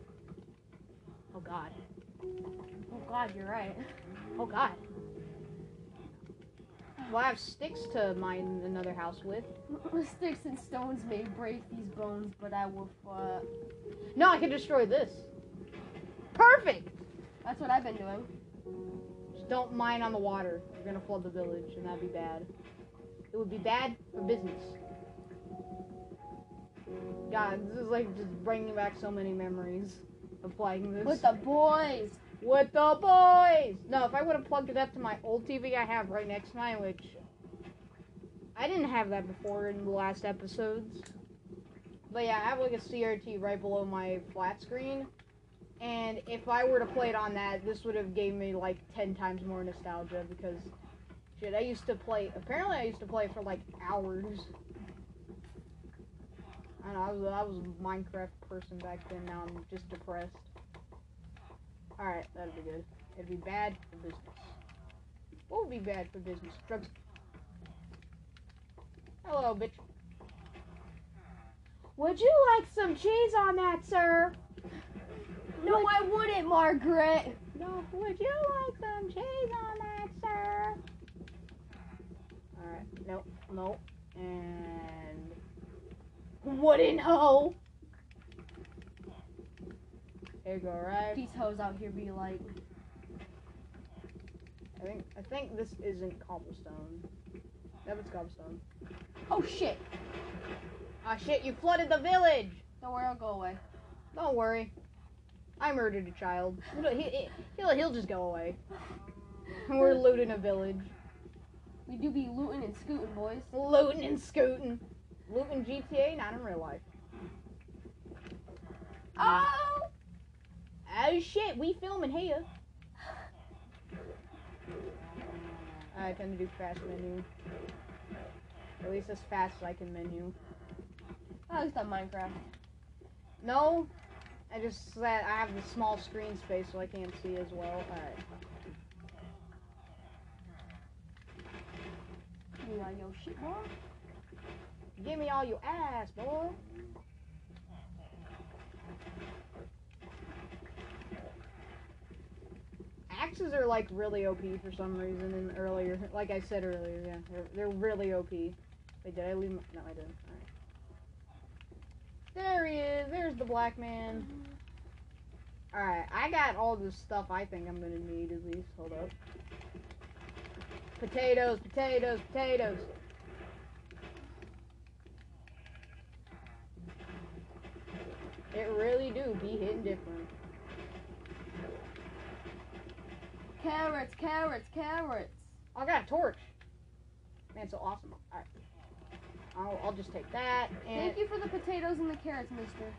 Oh God. Oh God, you're right. Oh God. Well, I have sticks to mine another house with. Sticks and stones may break these bones, but I will. Uh, No, I can destroy this. Perfect. that's what I've been doing. Just don't mine on the water. You're gonna flood the village, and that'd be bad. It would be bad for business. God, this is like just bringing back so many memories of playing this. With the boys. With the boys! No, if I would have plugged it up to my old TV I have right next to mine, which I didn't have that before in the last episodes. But yeah, I have like a CRT right below my flat screen. And if I were to play it on that, this would have gave me like 10 times more nostalgia because shit, I used to play apparently I used to play for like hours. I know, I was I was a Minecraft person back then, now I'm just depressed. Alright, that'd be good. It'd be bad for business. What would be bad for business? Drugs. Hello, bitch. Would you like some cheese on that, sir? No, I wouldn't, Margaret. No, would you like some cheese on that, sir? Alright, nope, nope. And wooden oh. hoe. There you go, right? These hoes out here be like, I think I think this isn't cobblestone. Yep, it's cobblestone. oh shit. Ah shit, you flooded the village! Don't worry, I'll go away. Don't worry. I murdered a child. He, he, he'll, he'll just go away. We're looting a village. We do be looting and scooting, boys. Looting and scooting. Looting GTA? Not in real life. Oh! Oh shit, we filming here. I tend to do fast menu. At least as fast as I can menu. At least on Minecraft. No, I just that I have the small screen space so I can't see as well. Alright. You got your shit, boy. Give me all your ass, boy. Axes are like really OP for some reason. And earlier, like I said earlier, yeah, they're, they're really OP. Wait, did I leave? My, no, I didn't. All right. There he is. There's the black man. Mm-hmm. All right, I got all the stuff I think I'm gonna need at least. Hold up. Potatoes, potatoes, potatoes. It really do be hitting different. Carrots, carrots, carrots. I got a torch. Man, so awesome. Alright. I'll, I'll just take that and Thank you for the potatoes and the carrots, mister.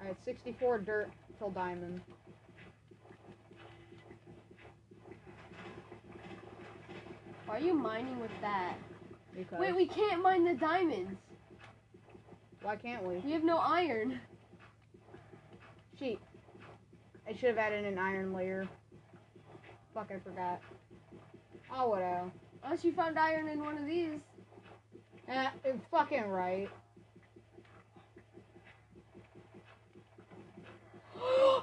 alright, 64 dirt till diamond. Why are you mining with that? Because Wait, we can't mine the diamonds. why can't we? We have no iron. Cheat. I should have added an iron layer. Fuck, I forgot. Oh, whatever. Unless you found iron in one of these. Eh, you're fucking right.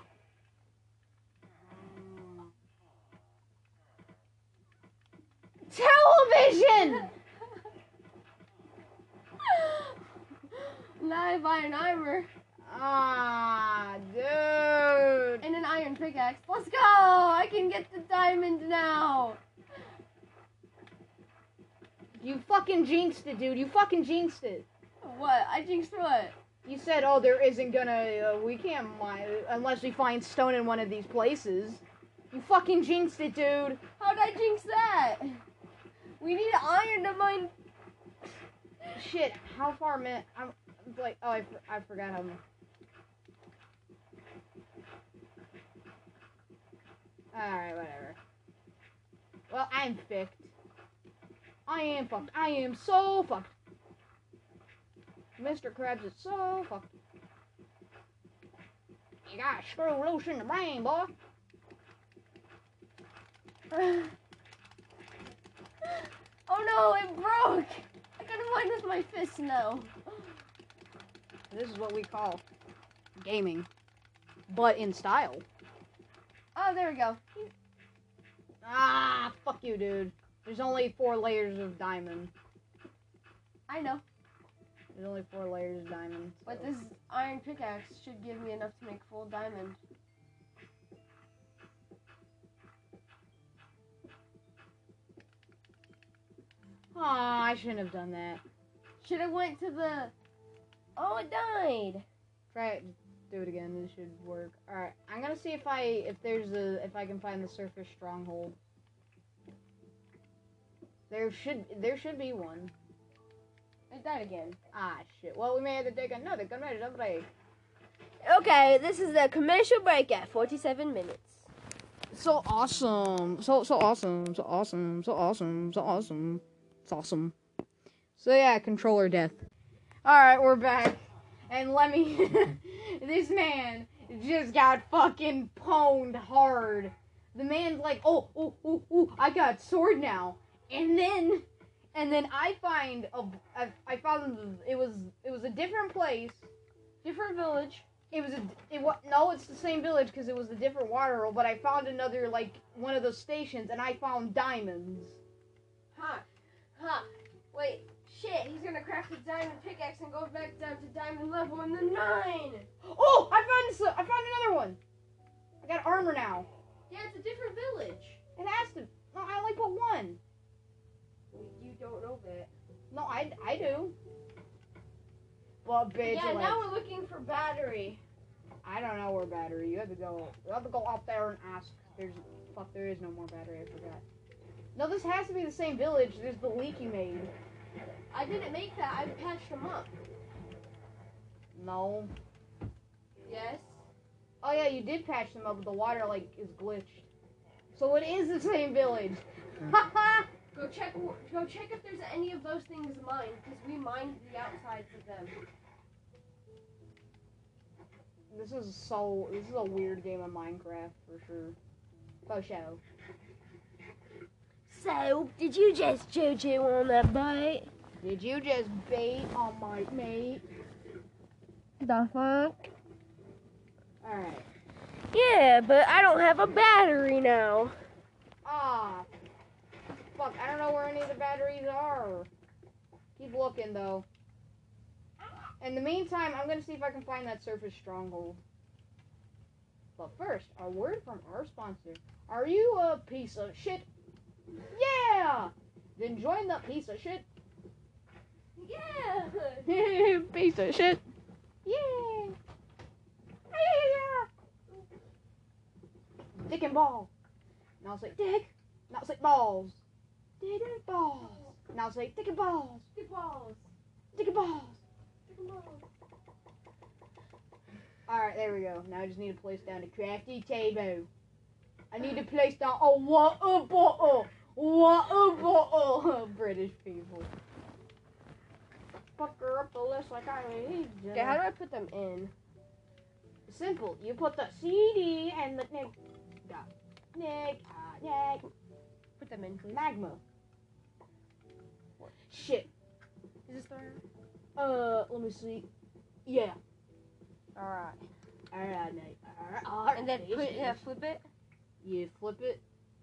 Television! have iron armor Ah, dude. and an iron pickaxe. Let's go! I can get the diamond now. You fucking jinxed it, dude. You fucking jinxed it. What? I jinxed what? You said, oh, there isn't gonna, uh, we can't mine unless we find stone in one of these places. You fucking jinxed it, dude. How'd I jinx that? We need iron to mine. Shit, how far, man? I'm I'm like, oh, I, I forgot how. Alright, whatever. Well, I'm fucked. I am fucked. I am so fucked. Mr. Krabs is so fucked. You got a screw loose in the brain, boy. oh no, it broke! I gotta mine with my fist now. This is what we call gaming, but in style. Oh, there we go. Ah, fuck you, dude. There's only four layers of diamond. I know, There's only four layers of diamond. but this iron pickaxe should give me enough to make full diamond. Aw, I shouldn't have done that. Should have went to the. Oh, it died. Try it. Do it again. This should work. All right. I'm gonna see if I if there's a if I can find the surface stronghold. There should there should be one. It died again. Ah shit. Well, we may have to take another commercial break. Okay, this is the commercial break at 47 minutes. So awesome. So so awesome. So awesome. So awesome. So awesome. It's awesome. So yeah, controller death. All right, we're back. And let me this man just got fucking pwned hard. The man's like, "Oh, oh, oh, oh, I got sword now." And then and then I find a I, found it was it was a different place, different village. It was a it was no, it's the same village because it was a different water hole. But I found another like one of those stations, and I found diamonds. Huh. Huh. Wait. Shit, he's gonna craft a diamond pickaxe and go back down to diamond level in the nine. Oh, I found this, I found another one. I got armor now. Yeah, it's a different village. It has to. No, I only put one. You don't know that. No, I I do. Well, bitch. yeah, now we're looking for battery. I don't know where battery. You have to go. You have to go out there and ask. There's fuck. There is no more battery. I forgot. No, this has to be the same village. There's the leak you made. I didn't make that. I patched them up. No. Yes. Oh yeah, you did patch them up, but the water like is glitched. So it is the same village. Haha. Go check. Go check if there's any of those things mined, because we mined the outsides of them. this is so. This is a weird game of Minecraft for sure. For show. So, did you just choo choo on that bite? Did you just bait on my mate? The fuck? All right. Yeah, but I don't have a battery now. Ah. Fuck. I don't know where any of the batteries are. Keep looking though. In the meantime, I'm gonna see if I can find that surface stronghold. But first, a word from our sponsor. Are you a piece of shit? Yeah! Then join the piece of shit. Yeah. piece of shit. Yeah! Yeah! Dick and ball. Now say dick. Now say balls. Dick and balls. Now say dick and balls. Stick balls. Dick and balls. Stick balls. Alright, there we go. Now I just need to place down a crafty table. I need to place down a water bottle. Water bottle. British people. Fucker up the list like I need. Okay, how do I put them in? Simple. You put the CD and the Nick. Nick. Uh, Nick. Put them in, please. Magma. Shit. Is this the right? Uh, let me see. Yeah. Alright. Alright, Nick. Alright. Alright. And then put yeah, flip it. You flip it.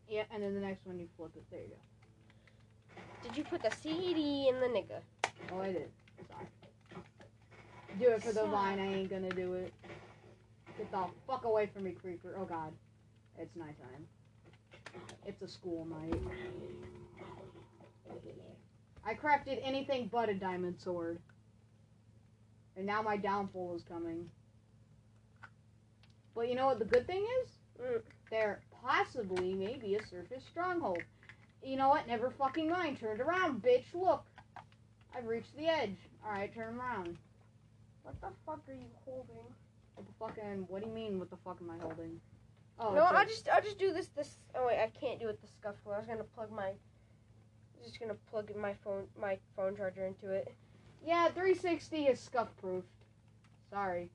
Yeah, and then the next one you flip it. There you go. Did you put the CD in the nigga? Oh, I did. Sorry. Do it for the Sorry. vine. I ain't gonna do it. Get the fuck away from me, creeper. Oh god. It's nighttime. It's a school night. I crafted anything but a diamond sword. And now my downfall is coming. But you know what the good thing is? Mm. There possibly may be a surface stronghold. You know what? Never fucking mind. Turned around, bitch. Look. I've reached the edge. Alright, turn around. What the fuck are you holding? What the fucking what do you mean what the fuck am I holding? Oh no, it's a- I just I'll just do this this. Oh wait, I can't do it the scuffle. I was gonna plug my. Just gonna plug my phone my phone charger into it. Yeah, 360 is scuff proofed. Sorry.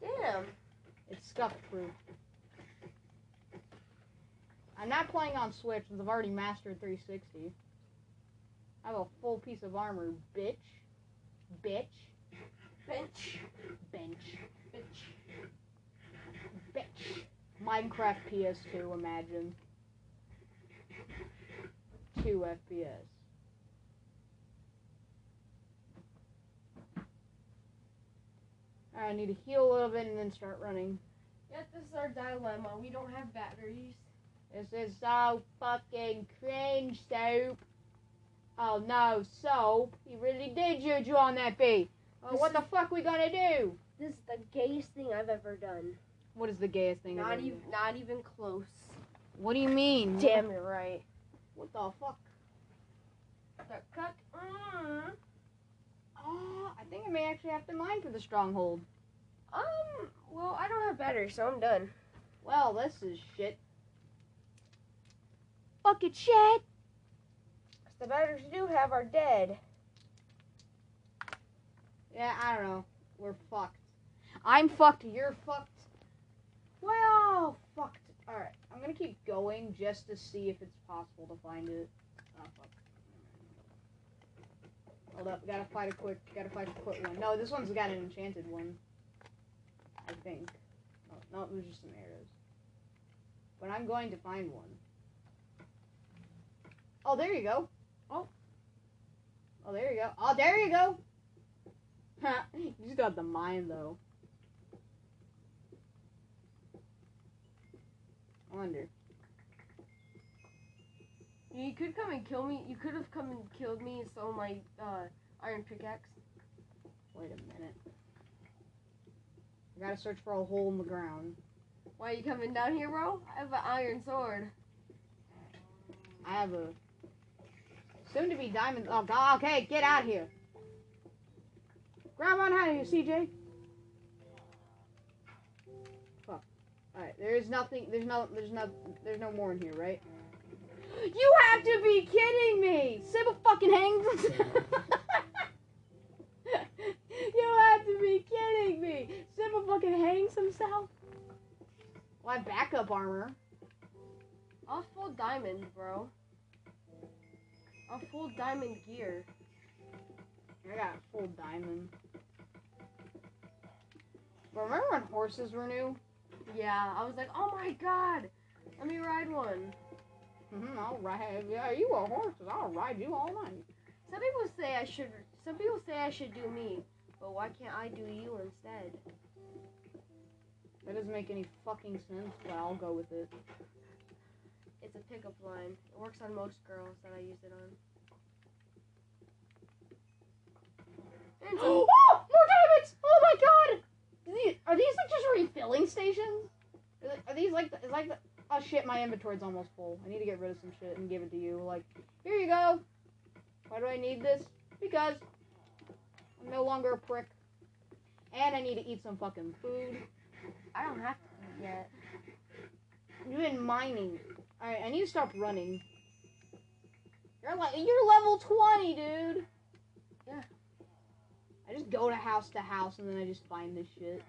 Damn. It's scuff proof. I'm not playing on Switch since I've already mastered 360. I have a full piece of armor, bitch. Bitch. Bench. Bench. Bench. Bitch. Minecraft PS2, imagine. 2 FPS. I need to heal a little bit and then start running. Yes, this is our dilemma. We don't have batteries. This is so fucking cringe, Soap. Oh no, so he really did juju on that bee. Oh, what the fuck we gonna do? This is the gayest thing I've ever done. What is the gayest thing? Not ever? even not even close. What do you mean? Damn, you're right. What the fuck? The cuck. Mm. Oh, I think I may actually have to mine for the stronghold. Um. Well, I don't have batteries, so I'm done. Well, this is shit. Fucking shit. The batteries we do have are dead. Yeah, I don't know. We're fucked. I'm fucked. You're fucked. We're fucked. Alright, I'm gonna keep going just to see if it's possible to find it. Oh, fuck. Hold up, gotta fight a quick, gotta fight a quick one. No, this one's got an enchanted one. I think. No, no, it was just some arrows. But I'm going to find one. Oh, there you go. Oh. There you go. Oh, there you go. you just got the mind though. I wonder. You could come and kill me. You could have come and killed me and stole my uh, iron pickaxe. Wait a minute. I gotta search for a hole in the ground. Why are you coming down here, bro? I have an iron sword. I have a soon to be diamond. Oh God! Okay, get out of here. Grab on out of here, CJ. Fuck. All right. There is nothing. There's no. There's no. There's no more in here, right? You have to be kidding me! Sybil fucking hangs. you have to be kidding me! Sybil fucking hangs himself. Well, backup armor. I was full diamond, bro. I'm full diamond gear. I got full diamond. Remember when horses were new? Yeah, I was like, oh my god, let me ride one. Mm-hmm, I'll ride. Yeah, you a horse, I'll ride you all night. Some people say I should. Some people say I should do me, but why can't I do you instead? That doesn't make any fucking sense, but I'll go with it. It's a pickup line. It works on most girls that I use it on. And some- oh, more diamonds! Oh my god! Are these, are these like just refilling stations? Are, they- are these like the, is like the, oh shit, my inventory's almost full. I need to get rid of some shit and give it to you. Like, here you go. Why do I need this? Because I'm no longer a prick. And I need to eat some fucking food. I don't have to eat yet. You've been mining. Alright, I need to stop running. You're like you're level twenty, dude. Yeah. I just go to house to house and then I just find this shit.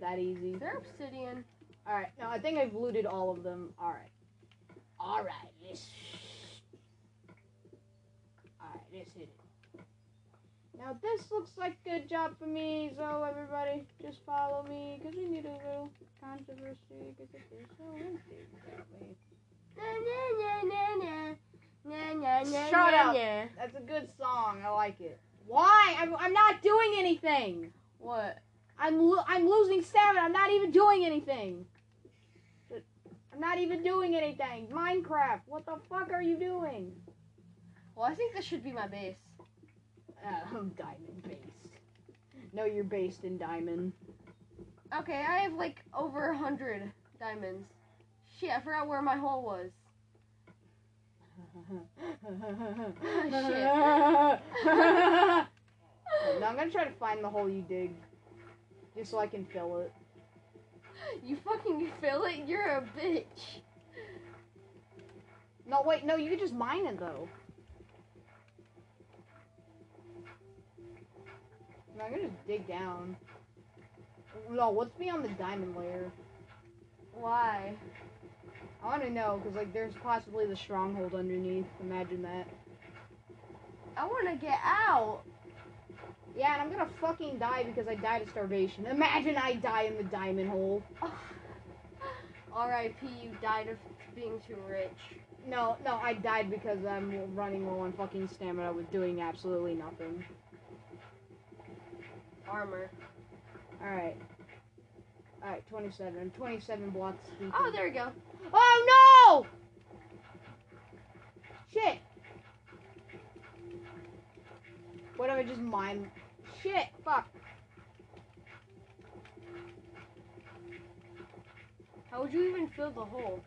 That easy. Is there obsidian? Alright, no, I think I've looted all of them. Alright. Alright, let's. Alright, let's hit it. Now, this looks like a good job for me, so everybody just follow me, because we need a little controversy, because it is so empty without me. Na, na, na, na, na. Na, na, na, Shut up. That's a good song. I like it. Why? I'm, I'm not doing anything. What? I'm lo- I'm losing stamina. I'm not even doing anything. I'm not even doing anything. Minecraft. What the fuck are you doing? Well, I think this should be my base. Uh, diamond based. No, you're based in diamond. Okay, I have like over a hundred diamonds. Shit, I forgot where my hole was. no, I'm gonna try to find the hole you dig, just so I can fill it. You fucking fill it? You're a bitch. No, wait, no, you can just mine it though. I'm gonna just dig down. No, what's beyond the diamond layer? Why? I want to know because like there's possibly the stronghold underneath. Imagine that. I want to get out. Yeah, and I'm gonna fucking die because I died of starvation. Imagine I die in the diamond hole. R.I.P. You died of being too rich. No, no, I died because I'm running low on fucking stamina with doing absolutely nothing. Armor. Alright. Alright, 27. 27 blocks deep. Oh, there we go. Oh no! Shit. What if I just mine? Shit, fuck. How would you even fill the hole?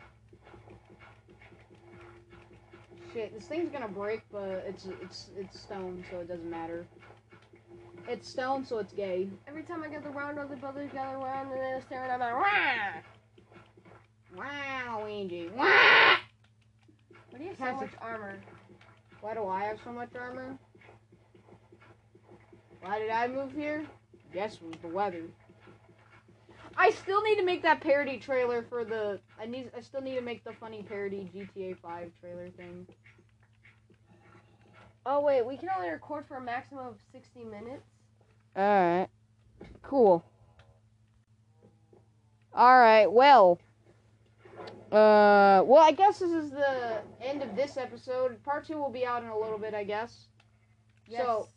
Shit, this thing's gonna break, but it's it's it's stone, so it doesn't matter. It's stone, so it's gay. Every time I get the round, other brothers gather around and they're staring at me. Wah! Wow, Luigi. Wow! Why do you have so much armor? Why do I have so much armor? Why did I move here? Guess it was the weather. I still need to make that parody trailer for the. I need. I still need to make the funny parody GTA 5 trailer thing. Oh wait, we can only record for a maximum of 60 minutes. All right. Cool. All right. Well. Uh. Well, I guess this is the end of this episode. Part two will be out in a little bit, I guess. Yes. So-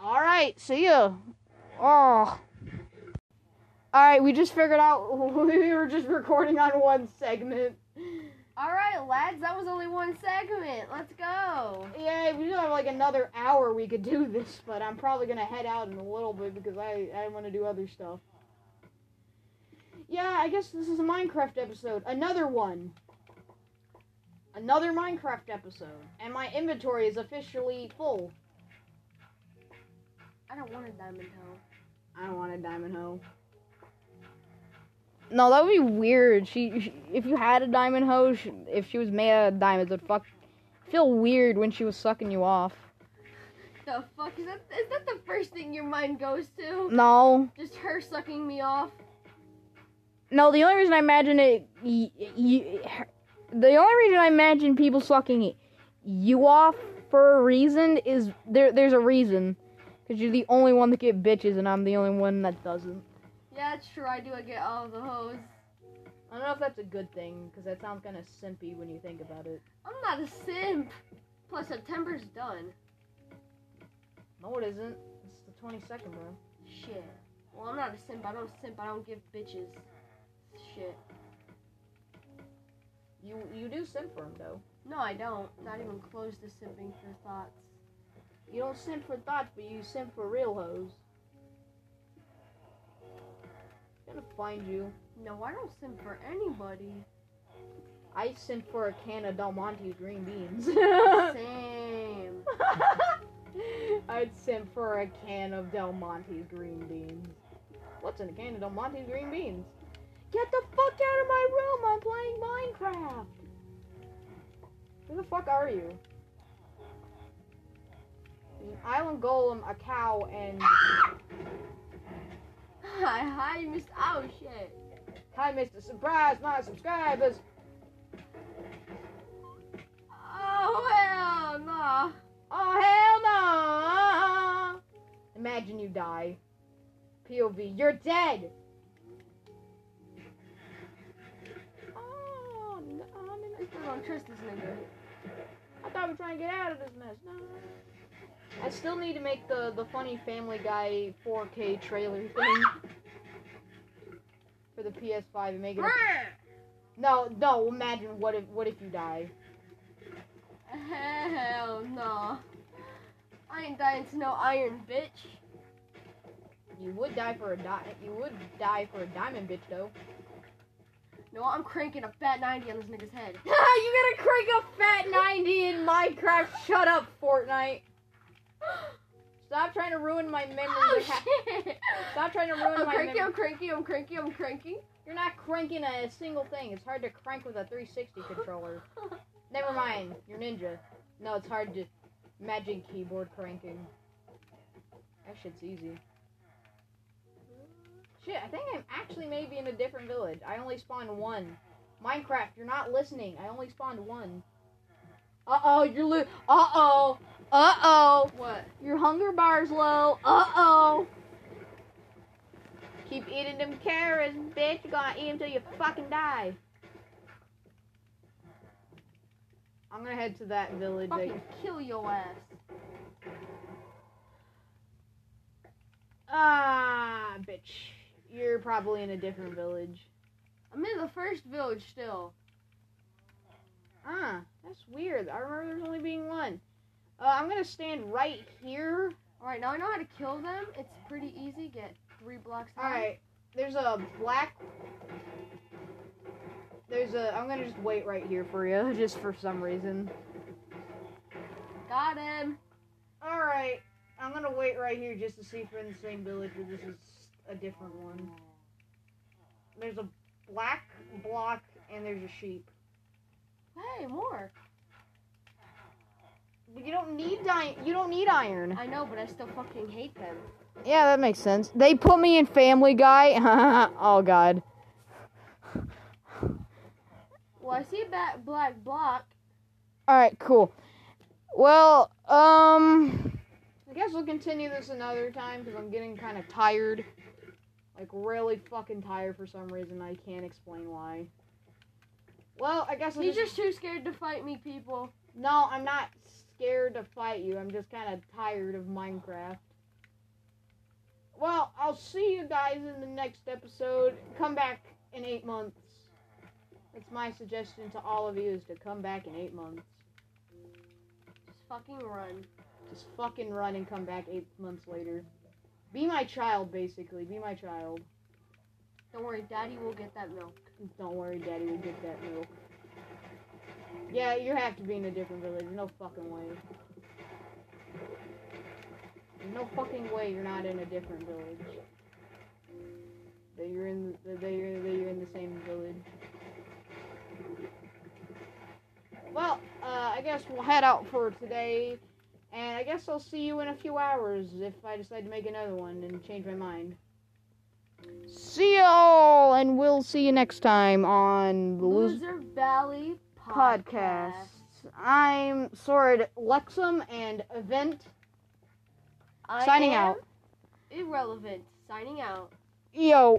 All right, see ya. Oh. All right, we just figured out we were just recording on one segment. All right, lads, that was only one segment. Let's go. Yeah, we still have like another hour we could do this, but I'm probably gonna head out in a little bit because I I want to do other stuff. Yeah, I guess this is a Minecraft episode. Another one. Another Minecraft episode, and my inventory is officially full. I don't want a diamond hoe. I don't want a diamond hoe. No, that would be weird. She, she if you had a diamond hoe, she, if she was made out of diamonds, it'd fuck feel weird when she was sucking you off. The fuck is that? Is that the first thing your mind goes to? No, Just her sucking me off. no. The only reason I imagine it, y- y- her- the only reason I imagine people sucking you off for a reason is there. There's a reason, because you're the only one that get bitches, and I'm the only one that doesn't. Yeah, true. I do. I get all the hoes. I don't know if that's a good thing, because that sounds kind of simpy when you think about it. I'm not a simp. Plus, September's done. No, it isn't. It's the 22nd, bro. Shit. Well, I'm not a simp. I don't simp. I don't give bitches. Shit. You you do simp for him though. No, I don't. Not even close to simping for thoughts. You don't simp for thoughts, but you simp for real hoes. Gonna find you. No, I don't simp for anybody. I simp for a can of Del Monte green beans. Same. I'd simp for a can of Del Monte green beans. What's in a can of Del Monte green beans? Get the fuck out of my room! I'm playing Minecraft! Who the fuck are you? There's an island golem, a cow, and Hi, hi, Mr. Oh shit. hi, Mr. Surprise, my subscribers. Oh hell no. Oh hell no! Imagine you die. POV, you're dead. Oh, no, I'm in I still don't trust this nigga. I thought we were trying to get out of this mess. No. I still need to make the the funny Family Guy 4K trailer thing for the PS5 and make it. A, no, no. Imagine what if what if you die? Hell no. I ain't dying to no iron bitch. You would die for a di- You would die for a diamond bitch though. No, I'm cranking a fat 90 on this nigga's head. you gotta crank a fat 90 in Minecraft. Shut up, Fortnite. Stop trying to ruin my memory. Oh shit! Stop trying to ruin I'm my cranky, memory. I'm cranky, I'm cranky, I'm cranky. You're not cranking a single thing. It's hard to crank with a 360 controller. Never mind. You're ninja. No, it's hard to imagine keyboard cranking. That shit's easy. Shit, I think I'm actually maybe in a different village. I only spawned one. Minecraft, you're not listening. I only spawned one. Uh oh, you're lo- Uh oh. Uh oh. What? Your hunger bar's low. Uh oh. Keep eating them carrots, bitch. You're gonna eat them till you fucking die. I'm gonna head to that village. I- Fucking kill your ass. Ah, bitch. You're probably in a different village. I'm in the first village still. Ah, that's weird. I remember there's only being one. Uh, I'm gonna stand right here. Alright, now I know how to kill them. It's pretty easy. Get three blocks down. Alright, there's a black. There's a. I'm gonna just wait right here for you, just for some reason. Got him. Alright, I'm gonna wait right here just to see if we're in the same village or this is a different one. There's a black block and there's a sheep. Hey, more. You don't need di- You don't need iron. I know, but I still fucking hate them. Yeah, that makes sense. They put me in Family Guy. oh God. Well, I see a ba- black block. All right, cool. Well, um, I guess we'll continue this another time because I'm getting kind of tired. Like really fucking tired for some reason. I can't explain why. Well, I guess I'll He's just... just too scared to fight me, people. no. I'm not scared to fight you. I'm just kind of tired of Minecraft. Well, I'll see you guys in the next episode. Come back in eight months. That's my suggestion to all of you is to come back in eight months. Just fucking run. Just fucking run and come back eight months later. Be my child, basically. Be my child. Don't worry, Daddy will get that milk. Don't worry, Daddy will get that milk. Yeah, you have to be in a different village. No fucking way. No fucking way you're not in a different village. That you're in. That you're. That you're in the same village. Well, uh, I guess we'll head out for today. And I guess I'll see you in a few hours if I decide to make another one and change my mind. See y'all, and we'll see you next time on Loser Valley Podcast. Podcast. I'm Sword Lexum and Event I signing out. Irrelevant. Signing out. Yo.